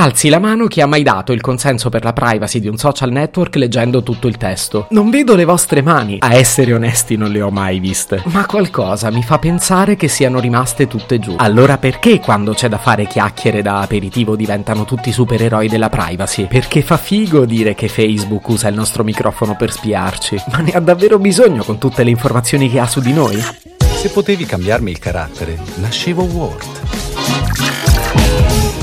Alzi la mano chi ha mai dato il consenso per la privacy di un social network leggendo tutto il testo. Non vedo le vostre mani. A essere onesti non le ho mai viste. Ma qualcosa mi fa pensare che siano rimaste tutte giù. Allora perché quando c'è da fare chiacchiere da aperitivo diventano tutti supereroi della privacy? Perché fa figo dire che Facebook usa il nostro microfono per spiarci. Ma ne ha davvero bisogno con tutte le informazioni che ha su di noi? Se potevi cambiarmi il carattere, nascevo Word.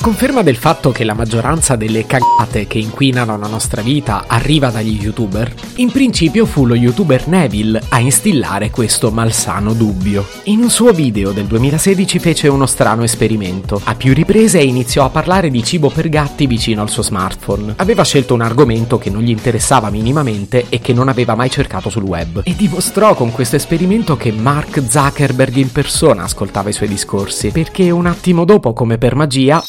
Conferma del fatto che la maggioranza delle cagate che inquinano la nostra vita arriva dagli youtuber, in principio fu lo youtuber Neville a instillare questo malsano dubbio. In un suo video del 2016 fece uno strano esperimento. A più riprese iniziò a parlare di cibo per gatti vicino al suo smartphone. Aveva scelto un argomento che non gli interessava minimamente e che non aveva mai cercato sul web. E dimostrò con questo esperimento che Mark Zuckerberg in persona ascoltava i suoi discorsi, perché un attimo dopo, come per magia,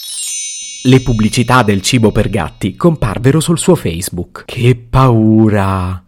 le pubblicità del cibo per gatti comparvero sul suo Facebook. Che paura!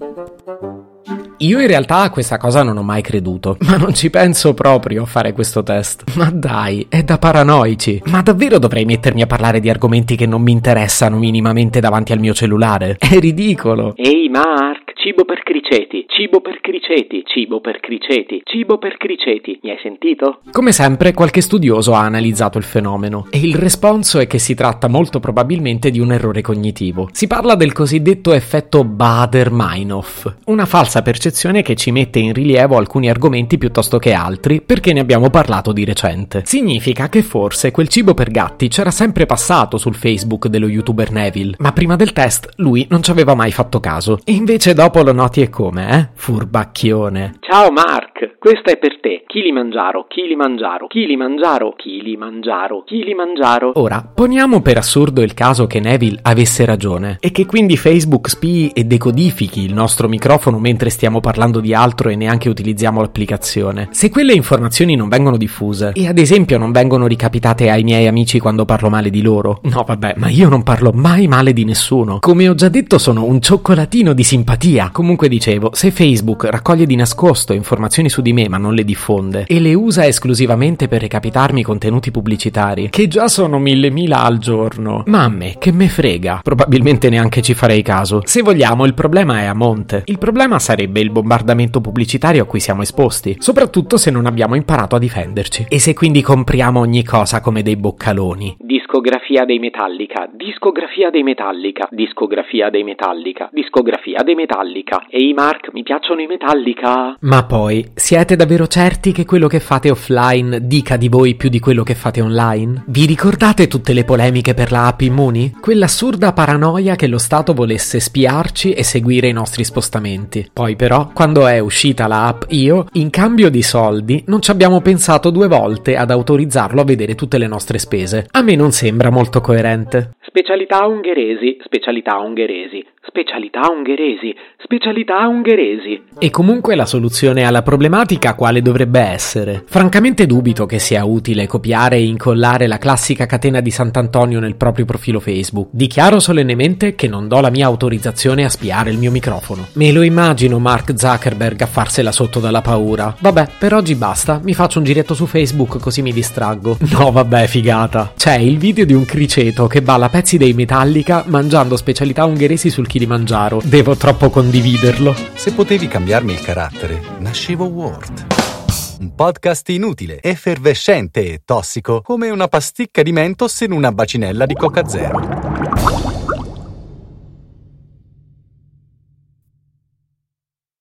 Io in realtà a questa cosa non ho mai creduto, ma non ci penso proprio a fare questo test. Ma dai, è da paranoici. Ma davvero dovrei mettermi a parlare di argomenti che non mi interessano minimamente davanti al mio cellulare? È ridicolo. Ehi Mark, cibo per criceti, cibo per criceti, cibo per criceti, cibo per criceti. Mi hai sentito? Come sempre, qualche studioso ha analizzato il fenomeno e il responso è che si tratta molto probabilmente di un errore cognitivo. Si parla del cosiddetto effetto Bader-Meinhof, una falsa percezione che ci mette in rilievo alcuni argomenti piuttosto che altri perché ne abbiamo parlato di recente. Significa che forse quel cibo per gatti c'era sempre passato sul Facebook dello youtuber Neville, ma prima del test lui non ci aveva mai fatto caso. E invece dopo lo noti e come, eh? Furbacchione. Ciao Mark, questa è per te. Chili mangiaro, chili mangiaro, chili mangiaro, chili mangiaro, chili mangiaro. Ora, poniamo per assurdo il caso che Neville avesse ragione e che quindi Facebook spii e decodifichi il nostro microfono mentre stiamo parlando di altro e neanche utilizziamo l'applicazione. Se quelle informazioni non vengono diffuse e ad esempio non vengono ricapitate ai miei amici quando parlo male di loro, no vabbè, ma io non parlo mai male di nessuno. Come ho già detto sono un cioccolatino di simpatia. Comunque dicevo, se Facebook raccoglie di nascosto informazioni su di me ma non le diffonde e le usa esclusivamente per recapitarmi contenuti pubblicitari, che già sono mille mila al giorno, ma a me che me frega, probabilmente neanche ci farei caso. Se vogliamo il problema è a monte. Il problema sarebbe il bombardamento pubblicitario a cui siamo esposti, soprattutto se non abbiamo imparato a difenderci. E se quindi compriamo ogni cosa come dei boccaloni. Discografia dei Metallica, discografia dei Metallica, discografia dei Metallica, discografia dei Metallica. Ehi Mark, mi piacciono i Metallica. Ma poi, siete davvero certi che quello che fate offline dica di voi più di quello che fate online? Vi ricordate tutte le polemiche per la app Immuni? Quell'assurda paranoia che lo Stato volesse spiarci e seguire i nostri spostamenti. Poi però, quando è uscita la app Io, in cambio di soldi, non ci abbiamo pensato due volte ad autorizzarlo a vedere tutte le nostre spese. A me non sembra molto coerente. Specialità ungheresi, specialità ungheresi, specialità ungheresi, specialità ungheresi. E comunque la soluzione alla problematica quale dovrebbe essere? Francamente dubito che sia utile copiare e incollare la classica catena di Sant'Antonio nel proprio profilo Facebook. Dichiaro solennemente che non do la mia autorizzazione a spiare il mio microfono. Me lo immagino Mark Zuckerberg a farsela sotto dalla paura. Vabbè, per oggi basta, mi faccio un giretto su Facebook così mi distraggo. No, vabbè, figata. C'è il video di un criceto che balla pezzi dei Metallica mangiando specialità ungheresi sul Kilimangiaro. Devo troppo condividerlo. Se potevi cambiarmi il carattere, nascevo Word. Un podcast inutile, effervescente e tossico, come una pasticca di mentos in una bacinella di Coca Zero.